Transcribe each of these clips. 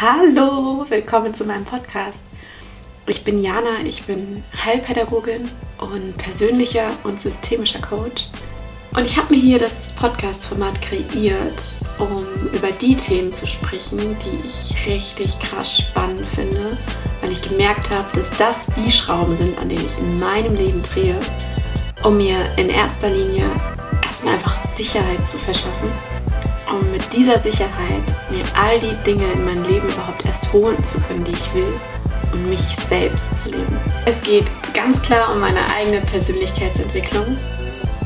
Hallo, willkommen zu meinem Podcast. Ich bin Jana, ich bin Heilpädagogin und persönlicher und systemischer Coach. Und ich habe mir hier das Podcast-Format kreiert, um über die Themen zu sprechen, die ich richtig krass spannend finde, weil ich gemerkt habe, dass das die Schrauben sind, an denen ich in meinem Leben drehe, um mir in erster Linie erstmal einfach Sicherheit zu verschaffen, um mit dieser Sicherheit mir all die Dinge in mein Leben überhaupt erst holen zu können, die ich will und mich selbst zu leben. Es geht ganz klar um meine eigene Persönlichkeitsentwicklung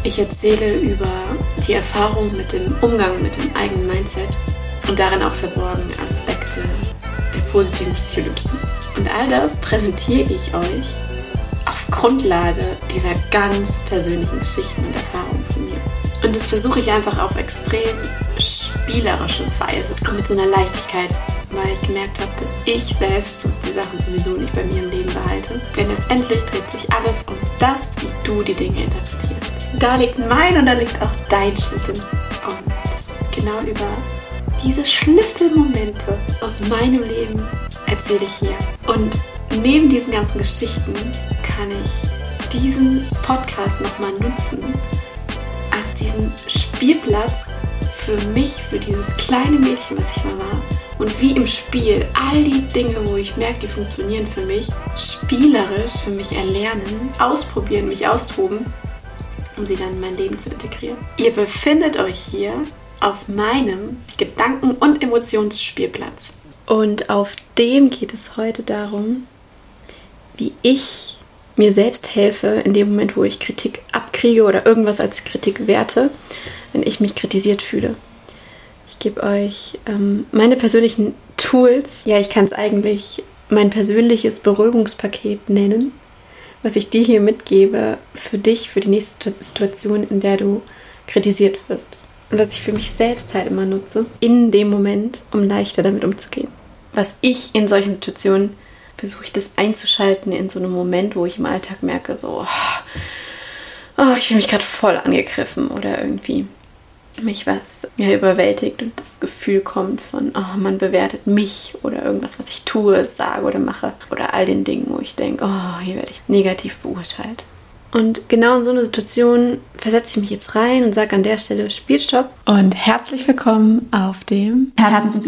ich erzähle über die Erfahrung mit dem Umgang mit dem eigenen Mindset und darin auch verborgen Aspekte der positiven Psychologie. Und all das präsentiere ich euch auf Grundlage dieser ganz persönlichen Geschichten und Erfahrungen von mir. Und das versuche ich einfach auf extrem spielerische Weise und mit so einer Leichtigkeit, weil ich gemerkt habe, dass ich selbst die Sachen sowieso nicht bei mir im Leben behalte. Denn letztendlich dreht sich alles um das, wie du die Dinge interpretierst. Da liegt mein und da liegt auch dein Schlüssel. Und genau über diese Schlüsselmomente aus meinem Leben erzähle ich hier. Und neben diesen ganzen Geschichten kann ich diesen Podcast nochmal nutzen als diesen Spielplatz für mich, für dieses kleine Mädchen, was ich mal war. Und wie im Spiel all die Dinge, wo ich merke, die funktionieren für mich, spielerisch für mich erlernen, ausprobieren, mich austoben um sie dann in mein Leben zu integrieren. Ihr befindet euch hier auf meinem Gedanken- und Emotionsspielplatz. Und auf dem geht es heute darum, wie ich mir selbst helfe in dem Moment, wo ich Kritik abkriege oder irgendwas als Kritik werte, wenn ich mich kritisiert fühle. Ich gebe euch ähm, meine persönlichen Tools. Ja, ich kann es eigentlich mein persönliches Beruhigungspaket nennen was ich dir hier mitgebe für dich, für die nächste Situation, in der du kritisiert wirst. Und was ich für mich selbst halt immer nutze, in dem Moment, um leichter damit umzugehen. Was ich in solchen Situationen versuche ich das einzuschalten in so einem Moment, wo ich im Alltag merke, so, oh, ich fühle mich gerade voll angegriffen oder irgendwie mich was ja, überwältigt und das Gefühl kommt von, oh, man bewertet mich oder irgendwas, was ich tue, sage oder mache oder all den Dingen, wo ich denke, oh, hier werde ich negativ beurteilt. Und genau in so eine Situation versetze ich mich jetzt rein und sage an der Stelle Spielstopp und herzlich willkommen auf dem Herzens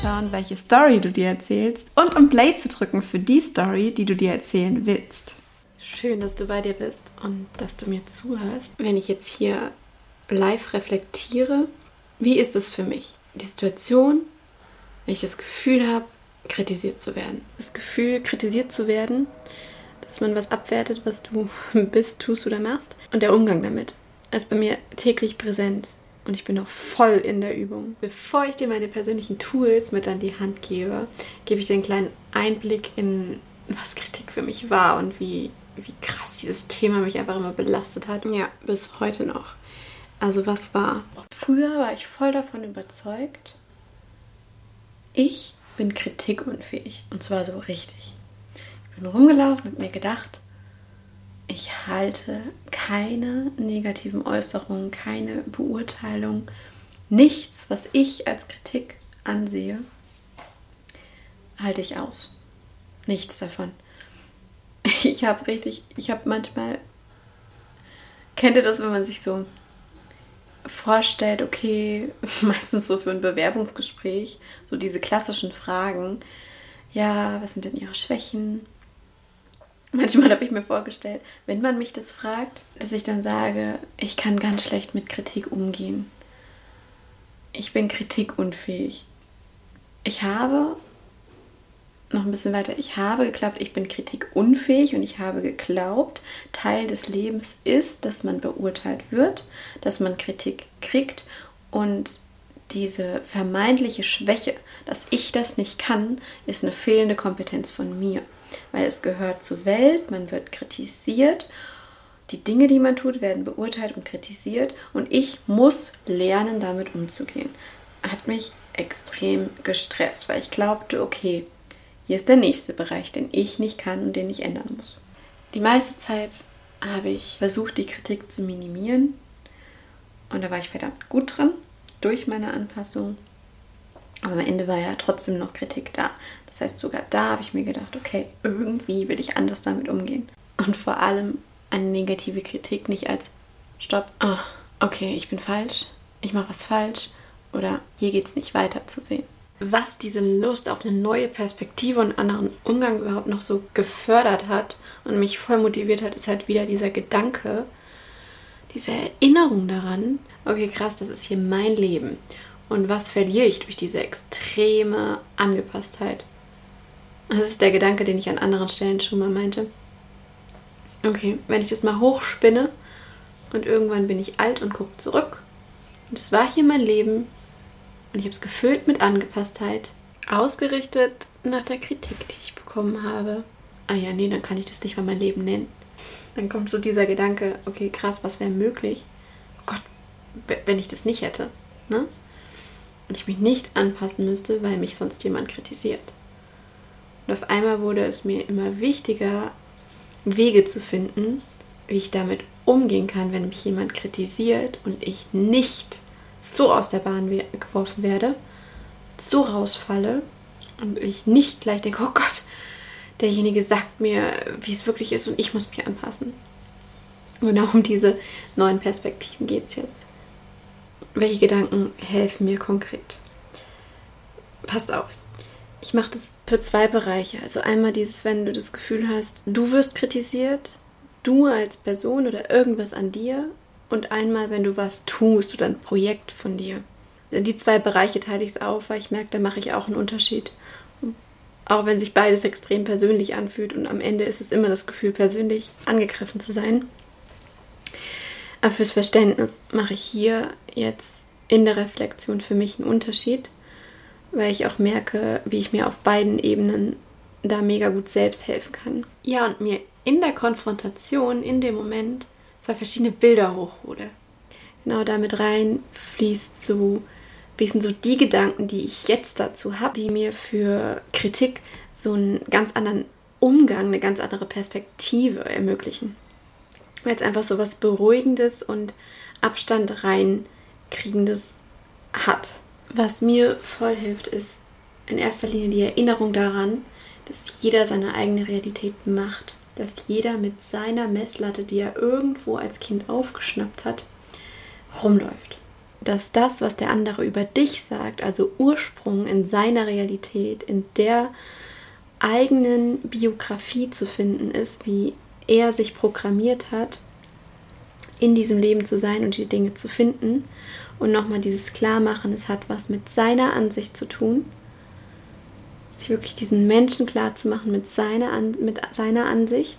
Hinzuschauen, welche Story du dir erzählst und um Play zu drücken für die Story, die du dir erzählen willst. Schön, dass du bei dir bist und dass du mir zuhörst. Wenn ich jetzt hier live reflektiere, wie ist es für mich? Die Situation, wenn ich das Gefühl habe, kritisiert zu werden. Das Gefühl, kritisiert zu werden, dass man was abwertet, was du bist, tust oder machst. Und der Umgang damit ist bei mir täglich präsent und ich bin noch voll in der Übung. Bevor ich dir meine persönlichen Tools mit an die Hand gebe, gebe ich dir einen kleinen Einblick in, was Kritik für mich war und wie, wie krass dieses Thema mich einfach immer belastet hat. Ja, bis heute noch. Also was war? Früher war ich voll davon überzeugt, ich bin kritikunfähig. Und zwar so richtig. Ich bin rumgelaufen und mir gedacht, ich halte keine negativen Äußerungen, keine Beurteilung, nichts, was ich als Kritik ansehe, halte ich aus. Nichts davon. Ich habe richtig, ich habe manchmal, kennt ihr das, wenn man sich so vorstellt, okay, meistens so für ein Bewerbungsgespräch, so diese klassischen Fragen, ja, was sind denn ihre Schwächen? Manchmal habe ich mir vorgestellt, wenn man mich das fragt, dass ich dann sage, ich kann ganz schlecht mit Kritik umgehen. Ich bin kritikunfähig. Ich habe, noch ein bisschen weiter, ich habe geglaubt, ich bin kritikunfähig und ich habe geglaubt, Teil des Lebens ist, dass man beurteilt wird, dass man Kritik kriegt und diese vermeintliche Schwäche, dass ich das nicht kann, ist eine fehlende Kompetenz von mir weil es gehört zur Welt, man wird kritisiert. Die Dinge, die man tut, werden beurteilt und kritisiert und ich muss lernen, damit umzugehen. Hat mich extrem gestresst, weil ich glaubte, okay, hier ist der nächste Bereich, den ich nicht kann und den ich ändern muss. Die meiste Zeit habe ich versucht, die Kritik zu minimieren und da war ich verdammt gut dran durch meine Anpassung. Aber am Ende war ja trotzdem noch Kritik da. Das heißt, sogar da habe ich mir gedacht, okay, irgendwie will ich anders damit umgehen. Und vor allem eine negative Kritik nicht als Stopp, oh, okay, ich bin falsch, ich mache was falsch oder hier geht es nicht weiter zu sehen. Was diese Lust auf eine neue Perspektive und anderen Umgang überhaupt noch so gefördert hat und mich voll motiviert hat, ist halt wieder dieser Gedanke, diese Erinnerung daran, okay, krass, das ist hier mein Leben. Und was verliere ich durch diese extreme Angepasstheit? Das ist der Gedanke, den ich an anderen Stellen schon mal meinte. Okay, wenn ich das mal hochspinne und irgendwann bin ich alt und gucke zurück und es war hier mein Leben und ich habe es gefüllt mit Angepasstheit, ausgerichtet nach der Kritik, die ich bekommen habe. Ah ja, nee, dann kann ich das nicht mal mein Leben nennen. Dann kommt so dieser Gedanke, okay, krass, was wäre möglich? Oh Gott, wenn ich das nicht hätte, ne? Und ich mich nicht anpassen müsste, weil mich sonst jemand kritisiert. Und auf einmal wurde es mir immer wichtiger, Wege zu finden, wie ich damit umgehen kann, wenn mich jemand kritisiert und ich nicht so aus der Bahn geworfen werde, so rausfalle und ich nicht gleich denke, oh Gott, derjenige sagt mir, wie es wirklich ist und ich muss mich anpassen. Genau um diese neuen Perspektiven geht es jetzt. Welche Gedanken helfen mir konkret? Passt auf. Ich mache das für zwei Bereiche. Also einmal dieses, wenn du das Gefühl hast, du wirst kritisiert, du als Person oder irgendwas an dir. Und einmal, wenn du was tust oder ein Projekt von dir. In die zwei Bereiche teile ich es auf, weil ich merke, da mache ich auch einen Unterschied. Auch wenn sich beides extrem persönlich anfühlt und am Ende ist es immer das Gefühl, persönlich angegriffen zu sein. Aber fürs Verständnis mache ich hier jetzt in der Reflexion für mich einen Unterschied, weil ich auch merke, wie ich mir auf beiden Ebenen da mega gut selbst helfen kann. Ja, und mir in der Konfrontation, in dem Moment, zwei verschiedene Bilder hochhole. Genau damit rein fließt so, wie sind so die Gedanken, die ich jetzt dazu habe, die mir für Kritik so einen ganz anderen Umgang, eine ganz andere Perspektive ermöglichen weil es einfach so was Beruhigendes und Abstand reinkriegendes hat. Was mir voll hilft, ist in erster Linie die Erinnerung daran, dass jeder seine eigene Realität macht, dass jeder mit seiner Messlatte, die er irgendwo als Kind aufgeschnappt hat, rumläuft. Dass das, was der andere über dich sagt, also Ursprung in seiner Realität, in der eigenen Biografie zu finden ist, wie er sich programmiert hat, in diesem Leben zu sein und die Dinge zu finden. Und nochmal dieses Klarmachen, es hat was mit seiner Ansicht zu tun. Sich wirklich diesen Menschen klar zu machen mit seiner, mit seiner Ansicht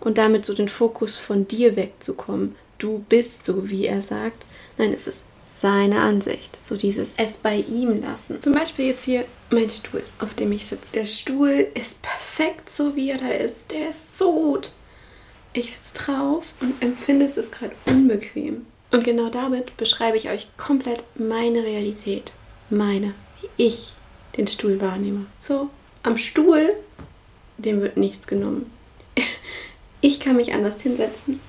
und damit so den Fokus von dir wegzukommen. Du bist so, wie er sagt. Nein, es ist seine Ansicht. So dieses es bei ihm lassen. Zum Beispiel jetzt hier mein Stuhl, auf dem ich sitze. Der Stuhl ist perfekt so, wie er da ist. Der ist so gut ich sitze drauf und empfinde es ist gerade unbequem. Und genau damit beschreibe ich euch komplett meine Realität. Meine, wie ich den Stuhl wahrnehme. So, am Stuhl, dem wird nichts genommen. Ich kann mich anders hinsetzen.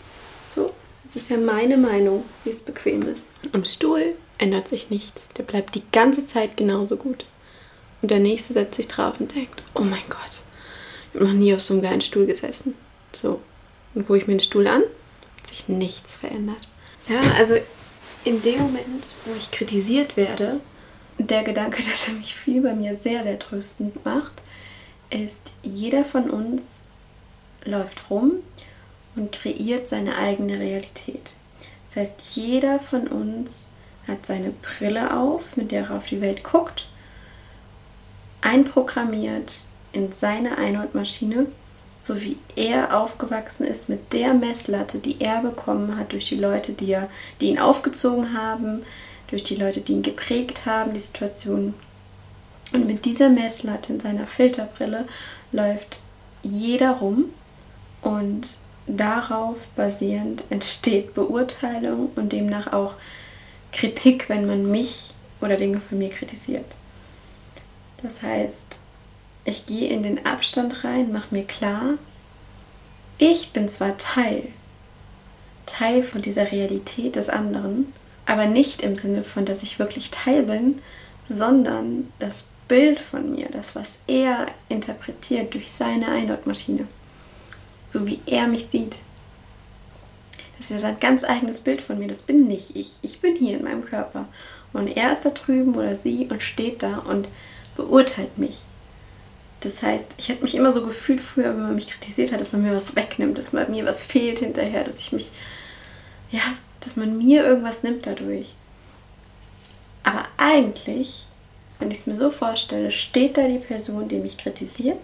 So, es ist ja meine Meinung, wie es bequem ist. Am Stuhl ändert sich nichts. Der bleibt die ganze Zeit genauso gut. Und der nächste setzt sich drauf und denkt, oh mein Gott, ich habe noch nie auf so einem geilen Stuhl gesessen. So, und gucke ich mir den Stuhl an, hat sich nichts verändert. Ja, also in dem Moment, wo ich kritisiert werde, der Gedanke, dass er mich viel bei mir sehr, sehr tröstend macht, ist, jeder von uns läuft rum und kreiert seine eigene Realität. Das heißt, jeder von uns hat seine Brille auf, mit der er auf die Welt guckt, einprogrammiert in seine Einordmaschine so wie er aufgewachsen ist mit der Messlatte, die er bekommen hat durch die Leute, die, er, die ihn aufgezogen haben, durch die Leute, die ihn geprägt haben, die Situation. Und mit dieser Messlatte in seiner Filterbrille läuft jeder rum und darauf basierend entsteht Beurteilung und demnach auch Kritik, wenn man mich oder Dinge von mir kritisiert. Das heißt, ich gehe in den Abstand rein, mache mir klar, ich bin zwar Teil, Teil von dieser Realität des anderen, aber nicht im Sinne von, dass ich wirklich Teil bin, sondern das Bild von mir, das, was er interpretiert durch seine Einlautmaschine, so wie er mich sieht. Das ist ein ganz eigenes Bild von mir, das bin nicht ich. Ich bin hier in meinem Körper. Und er ist da drüben oder sie und steht da und beurteilt mich. Das heißt, ich habe mich immer so gefühlt früher, wenn man mich kritisiert hat, dass man mir was wegnimmt, dass mir was fehlt hinterher, dass ich mich, ja, dass man mir irgendwas nimmt dadurch. Aber eigentlich, wenn ich es mir so vorstelle, steht da die Person, die mich kritisiert.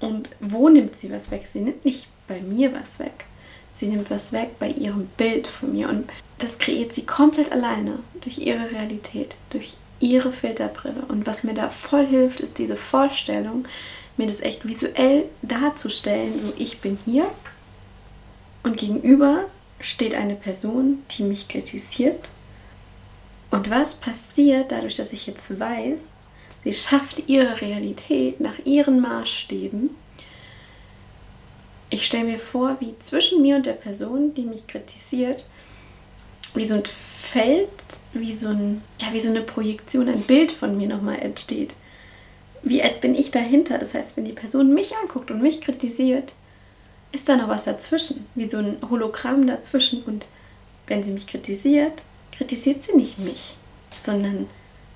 Und wo nimmt sie was weg? Sie nimmt nicht bei mir was weg. Sie nimmt was weg bei ihrem Bild von mir. Und das kreiert sie komplett alleine durch ihre Realität, durch ihre Filterbrille. Und was mir da voll hilft, ist diese Vorstellung, mir das echt visuell darzustellen. So, ich bin hier und gegenüber steht eine Person, die mich kritisiert. Und was passiert dadurch, dass ich jetzt weiß, sie schafft ihre Realität nach ihren Maßstäben. Ich stelle mir vor, wie zwischen mir und der Person, die mich kritisiert, wie so ein Feld, wie so, ein, ja, wie so eine Projektion, ein Bild von mir nochmal entsteht. Wie als bin ich dahinter. Das heißt, wenn die Person mich anguckt und mich kritisiert, ist da noch was dazwischen, wie so ein Hologramm dazwischen. Und wenn sie mich kritisiert, kritisiert sie nicht mich, sondern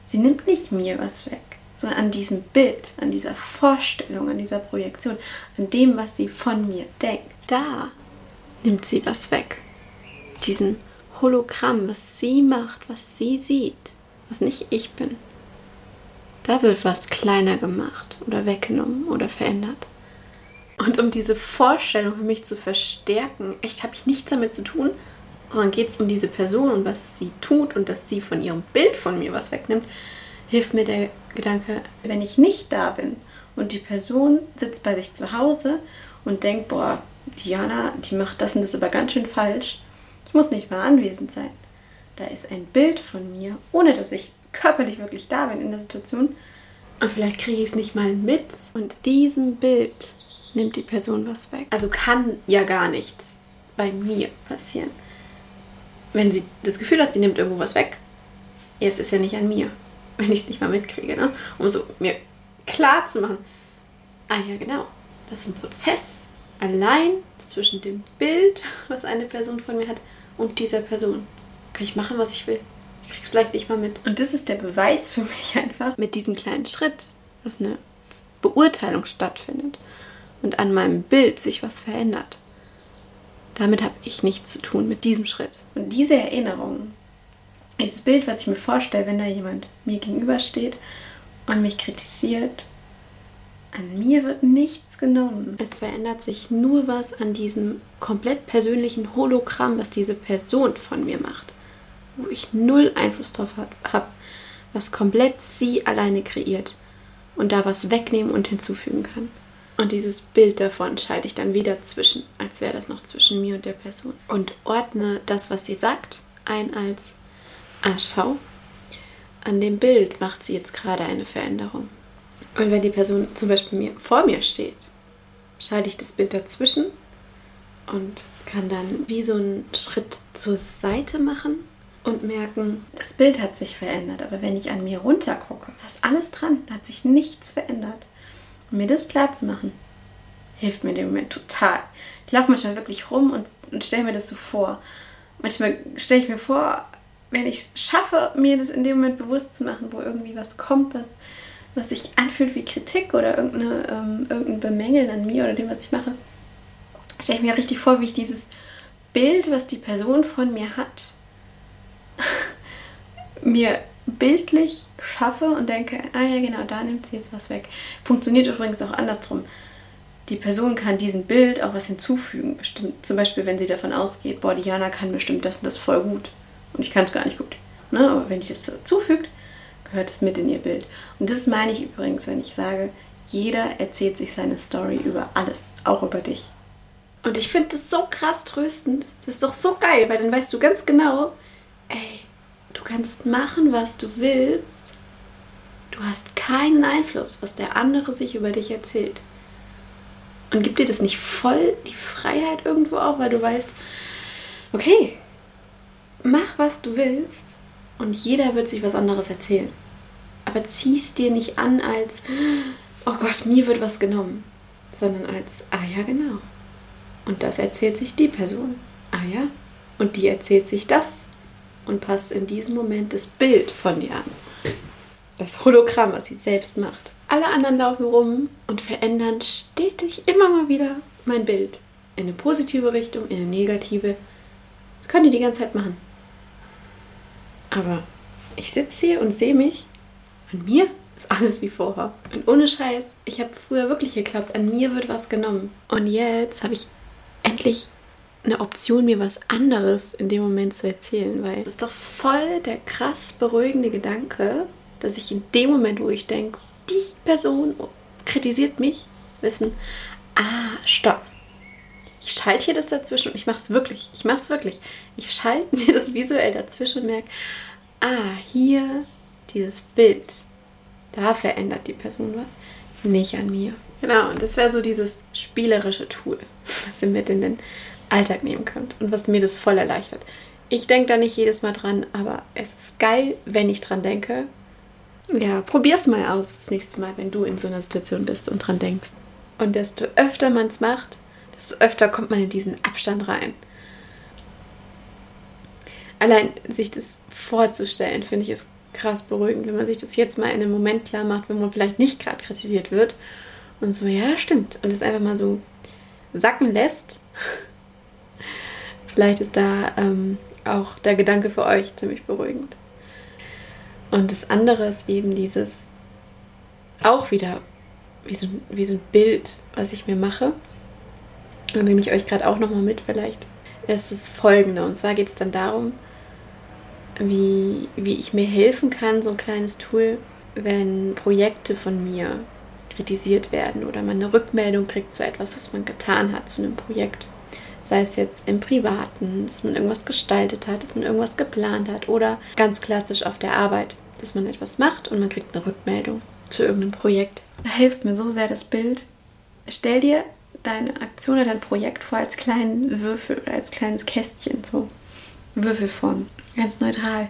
sie nimmt nicht mir was weg, sondern an diesem Bild, an dieser Vorstellung, an dieser Projektion, an dem, was sie von mir denkt. Da nimmt sie was weg. Diesen Hologramm, was sie macht, was sie sieht, was nicht ich bin. Da wird was kleiner gemacht oder weggenommen oder verändert. Und um diese Vorstellung für mich zu verstärken, echt habe ich nichts damit zu tun, sondern geht es um diese Person und was sie tut und dass sie von ihrem Bild von mir was wegnimmt, hilft mir der Gedanke, wenn ich nicht da bin und die Person sitzt bei sich zu Hause und denkt, boah, Diana, die macht das und das aber ganz schön falsch, muss nicht mal anwesend sein. Da ist ein Bild von mir, ohne dass ich körperlich wirklich da bin in der Situation. Und vielleicht kriege ich es nicht mal mit. Und diesem Bild nimmt die Person was weg. Also kann ja gar nichts bei mir passieren. Wenn sie das Gefühl hat, sie nimmt irgendwo was weg, ja, es ist ja nicht an mir, wenn ich es nicht mal mitkriege. Ne? Um so mir klar zu machen, ah ja genau, das ist ein Prozess allein zwischen dem Bild, was eine Person von mir hat, und dieser Person. Kann ich machen, was ich will. Ich krieg's vielleicht nicht mal mit. Und das ist der Beweis für mich einfach, mit diesem kleinen Schritt, dass eine Beurteilung stattfindet und an meinem Bild sich was verändert. Damit habe ich nichts zu tun mit diesem Schritt. Und diese Erinnerung, dieses Bild, was ich mir vorstelle, wenn da jemand mir gegenübersteht und mich kritisiert, an mir wird nichts genommen. Es verändert sich nur was an diesem komplett persönlichen Hologramm, was diese Person von mir macht. Wo ich null Einfluss drauf habe, was komplett sie alleine kreiert und da was wegnehmen und hinzufügen kann. Und dieses Bild davon schalte ich dann wieder zwischen, als wäre das noch zwischen mir und der Person. Und ordne das, was sie sagt, ein als, ah, schau, an dem Bild macht sie jetzt gerade eine Veränderung. Und wenn die Person zum Beispiel mir, vor mir steht, schalte ich das Bild dazwischen und kann dann wie so einen Schritt zur Seite machen und merken, das Bild hat sich verändert. Aber wenn ich an mir runter gucke, da ist alles dran, da hat sich nichts verändert. Und mir das klar zu machen, hilft mir in dem Moment total. Ich laufe manchmal wirklich rum und, und stelle mir das so vor. Manchmal stelle ich mir vor, wenn ich es schaffe, mir das in dem Moment bewusst zu machen, wo irgendwie was kommt, was, was sich anfühlt wie Kritik oder irgendeine, ähm, irgendein Bemängeln an mir oder dem, was ich mache, stelle ich mir richtig vor, wie ich dieses Bild, was die Person von mir hat, mir bildlich schaffe und denke, ah ja, genau, da nimmt sie jetzt was weg. Funktioniert übrigens auch andersrum. Die Person kann diesem Bild auch was hinzufügen. Bestimmt, zum Beispiel, wenn sie davon ausgeht, boah, Diana kann bestimmt das und das voll gut. Und ich kann es gar nicht gut. Ne? Aber wenn ich das zufügt, gehört es mit in ihr Bild. Und das meine ich übrigens, wenn ich sage, Jeder erzählt sich seine Story über alles, auch über dich. Und ich finde das so krass tröstend. Das ist doch so geil, weil dann weißt du ganz genau, ey, du kannst machen, was du willst. Du hast keinen Einfluss, was der andere sich über dich erzählt. Und gibt dir das nicht voll die Freiheit irgendwo auch, weil du weißt, okay, mach was du willst und jeder wird sich was anderes erzählen. Aber zieh's dir nicht an als, oh Gott, mir wird was genommen, sondern als, ah ja, genau. Und das erzählt sich die Person. Ah ja. Und die erzählt sich das und passt in diesem Moment das Bild von dir an. Das Hologramm, was sie selbst macht. Alle anderen laufen rum und verändern stetig immer mal wieder mein Bild. In eine positive Richtung, in eine negative. Das können die die ganze Zeit machen. Aber ich sitze hier und sehe mich. An mir ist alles wie vorher. Und ohne Scheiß, ich habe früher wirklich geglaubt, an mir wird was genommen. Und jetzt habe ich endlich eine Option, mir was anderes in dem Moment zu erzählen, weil es ist doch voll der krass beruhigende Gedanke, dass ich in dem Moment, wo ich denke, die Person kritisiert mich, wissen, ah, stopp. Ich schalte hier das dazwischen und ich mache es wirklich. Ich mache es wirklich. Ich schalte mir das visuell dazwischen und merke, ah, hier dieses Bild. Da verändert die Person was, nicht an mir. Genau, und das wäre so dieses spielerische Tool, was ihr mit in den Alltag nehmen könnt und was mir das voll erleichtert. Ich denke da nicht jedes Mal dran, aber es ist geil, wenn ich dran denke. Ja, probier's mal aus das nächste Mal, wenn du in so einer Situation bist und dran denkst. Und desto öfter man es macht, desto öfter kommt man in diesen Abstand rein. Allein sich das vorzustellen, finde ich, ist krass beruhigend, wenn man sich das jetzt mal in einem Moment klar macht, wenn man vielleicht nicht gerade kritisiert wird. Und so, ja, stimmt. Und es einfach mal so sacken lässt. vielleicht ist da ähm, auch der Gedanke für euch ziemlich beruhigend. Und das andere ist eben dieses, auch wieder wie so, wie so ein Bild, was ich mir mache. Und nehme ich euch gerade auch nochmal mit, vielleicht ist es folgende. Und zwar geht es dann darum, wie, wie ich mir helfen kann, so ein kleines Tool, wenn Projekte von mir kritisiert werden oder man eine Rückmeldung kriegt zu etwas, was man getan hat, zu einem Projekt. Sei es jetzt im Privaten, dass man irgendwas gestaltet hat, dass man irgendwas geplant hat oder ganz klassisch auf der Arbeit, dass man etwas macht und man kriegt eine Rückmeldung zu irgendeinem Projekt. Da hilft mir so sehr das Bild. Stell dir deine Aktion oder dein Projekt vor als kleinen Würfel oder als kleines Kästchen, so Würfelform, ganz neutral.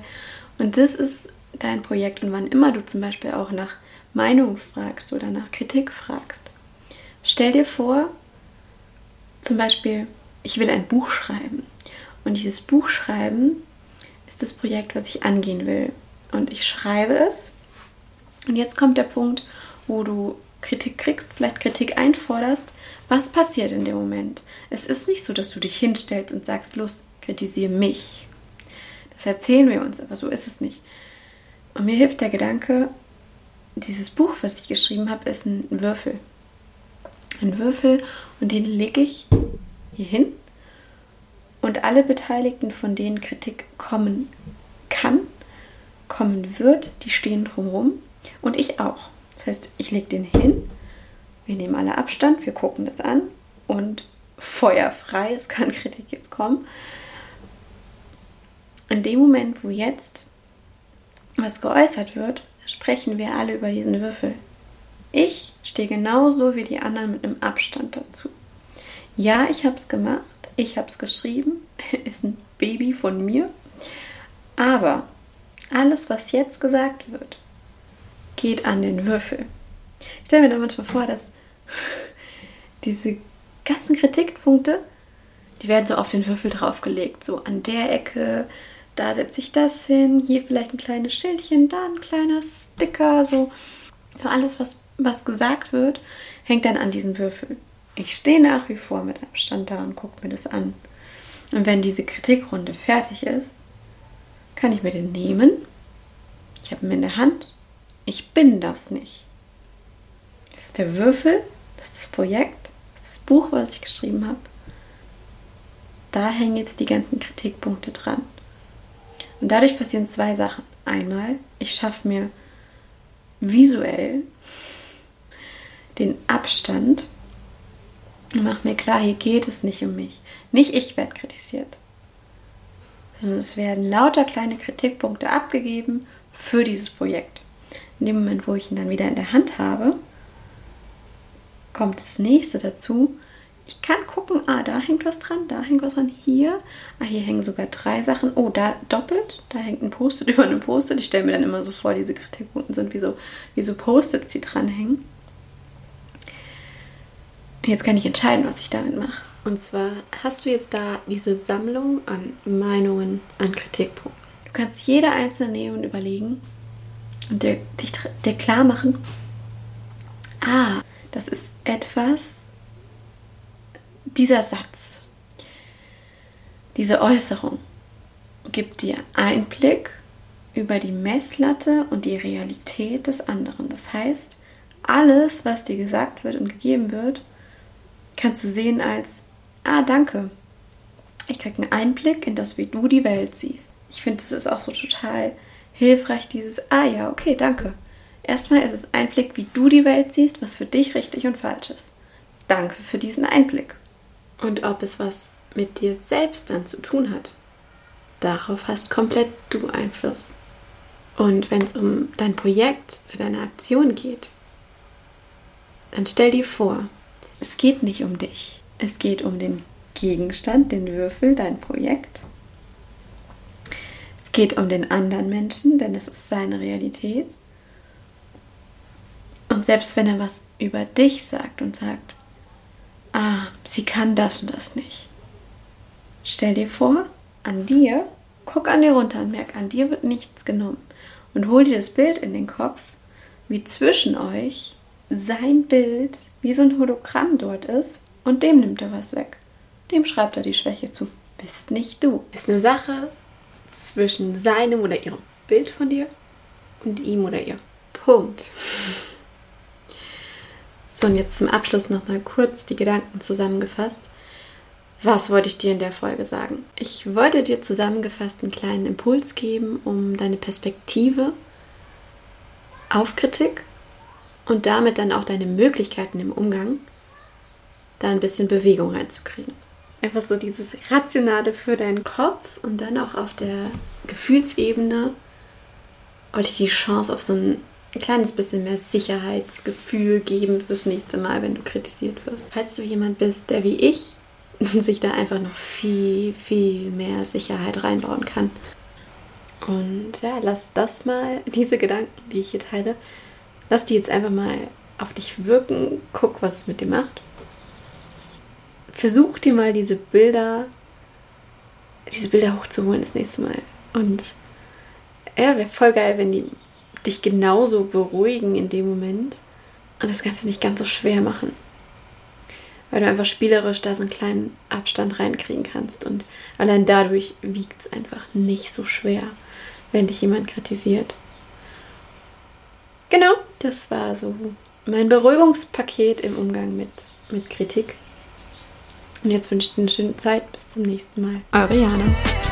Und das ist dein Projekt. Und wann immer du zum Beispiel auch nach Meinung fragst oder nach Kritik fragst, stell dir vor, zum Beispiel, ich will ein Buch schreiben. Und dieses Buch schreiben ist das Projekt, was ich angehen will. Und ich schreibe es. Und jetzt kommt der Punkt, wo du Kritik kriegst, vielleicht Kritik einforderst. Was passiert in dem Moment? Es ist nicht so, dass du dich hinstellst und sagst, los, kritisiere mich. Das erzählen wir uns, aber so ist es nicht. Und mir hilft der Gedanke, dieses Buch, was ich geschrieben habe, ist ein Würfel. Ein Würfel und den lege ich hier hin. Und alle Beteiligten, von denen Kritik kommen kann, kommen wird, die stehen drumherum. Und ich auch. Das heißt, ich lege den hin, wir nehmen alle Abstand, wir gucken das an und feuerfrei, es kann Kritik jetzt kommen. In dem Moment, wo jetzt was geäußert wird, sprechen wir alle über diesen Würfel. Ich stehe genauso wie die anderen mit einem Abstand dazu. Ja, ich habe es gemacht, ich habe es geschrieben, ist ein Baby von mir, aber alles, was jetzt gesagt wird, geht an den Würfel. Ich stelle mir dann manchmal vor, dass diese ganzen Kritikpunkte, die werden so auf den Würfel draufgelegt. So an der Ecke, da setze ich das hin, hier vielleicht ein kleines Schildchen, da ein kleiner Sticker, so. so alles, was, was gesagt wird, hängt dann an diesem Würfel. Ich stehe nach wie vor mit Abstand da und gucke mir das an. Und wenn diese Kritikrunde fertig ist, kann ich mir den nehmen. Ich habe ihn in der Hand. Ich bin das nicht. Das ist der Würfel, das ist das Projekt, das ist das Buch, was ich geschrieben habe. Da hängen jetzt die ganzen Kritikpunkte dran. Und dadurch passieren zwei Sachen. Einmal, ich schaffe mir visuell den Abstand und mache mir klar, hier geht es nicht um mich. Nicht ich werde kritisiert, sondern es werden lauter kleine Kritikpunkte abgegeben für dieses Projekt. In dem Moment, wo ich ihn dann wieder in der Hand habe, kommt das nächste dazu. Ich kann gucken, ah, da hängt was dran, da hängt was dran, hier. Ah, hier hängen sogar drei Sachen. Oh, da doppelt, da hängt ein Post-it über einem Post-it. Ich stelle mir dann immer so vor, diese Kritikpunkte sind wie so, wie so Post-its, die dranhängen. Jetzt kann ich entscheiden, was ich damit mache. Und zwar hast du jetzt da diese Sammlung an Meinungen, an Kritikpunkten. Du kannst jede einzelne nehmen und überlegen und dir, dich, dir klar machen, ah, das ist etwas, dieser Satz, diese Äußerung gibt dir Einblick über die Messlatte und die Realität des anderen. Das heißt, alles, was dir gesagt wird und gegeben wird, kannst du sehen als, ah, danke. Ich kriege einen Einblick in das, wie du die Welt siehst. Ich finde, es ist auch so total hilfreich, dieses, ah ja, okay, danke. Erstmal ist es Einblick, wie du die Welt siehst, was für dich richtig und falsch ist. Danke für diesen Einblick. Und ob es was mit dir selbst dann zu tun hat. Darauf hast komplett du Einfluss. Und wenn es um dein Projekt oder deine Aktion geht, dann stell dir vor, es geht nicht um dich. Es geht um den Gegenstand, den Würfel, dein Projekt. Es geht um den anderen Menschen, denn es ist seine Realität. Und selbst wenn er was über dich sagt und sagt, sie kann das und das nicht. Stell dir vor, an dir, guck an dir runter und merk, an dir wird nichts genommen. Und hol dir das Bild in den Kopf, wie zwischen euch sein Bild wie so ein Hologramm dort ist und dem nimmt er was weg. Dem schreibt er die Schwäche zu. Bist nicht du. Ist eine Sache zwischen seinem oder ihrem Bild von dir und ihm oder ihr. Punkt. So, und jetzt zum Abschluss nochmal kurz die Gedanken zusammengefasst. Was wollte ich dir in der Folge sagen? Ich wollte dir zusammengefasst einen kleinen Impuls geben, um deine Perspektive auf Kritik und damit dann auch deine Möglichkeiten im Umgang, da ein bisschen Bewegung reinzukriegen. Einfach so dieses Rationale für deinen Kopf und dann auch auf der Gefühlsebene euch die Chance auf so ein kleines bisschen mehr Sicherheitsgefühl geben fürs nächste Mal, wenn du kritisiert wirst. Falls du jemand bist, der wie ich sich da einfach noch viel, viel mehr Sicherheit reinbauen kann. Und ja, lass das mal, diese Gedanken, die ich hier teile, Lass die jetzt einfach mal auf dich wirken. Guck, was es mit dir macht. Versuch dir mal diese Bilder, diese Bilder hochzuholen das nächste Mal. Und ja, wäre voll geil, wenn die dich genauso beruhigen in dem Moment und das Ganze nicht ganz so schwer machen. Weil du einfach spielerisch da so einen kleinen Abstand reinkriegen kannst. Und allein dadurch wiegt es einfach nicht so schwer, wenn dich jemand kritisiert. Genau, das war so mein Beruhigungspaket im Umgang mit, mit Kritik. Und jetzt wünsche ich dir eine schöne Zeit. Bis zum nächsten Mal. Eure Jana.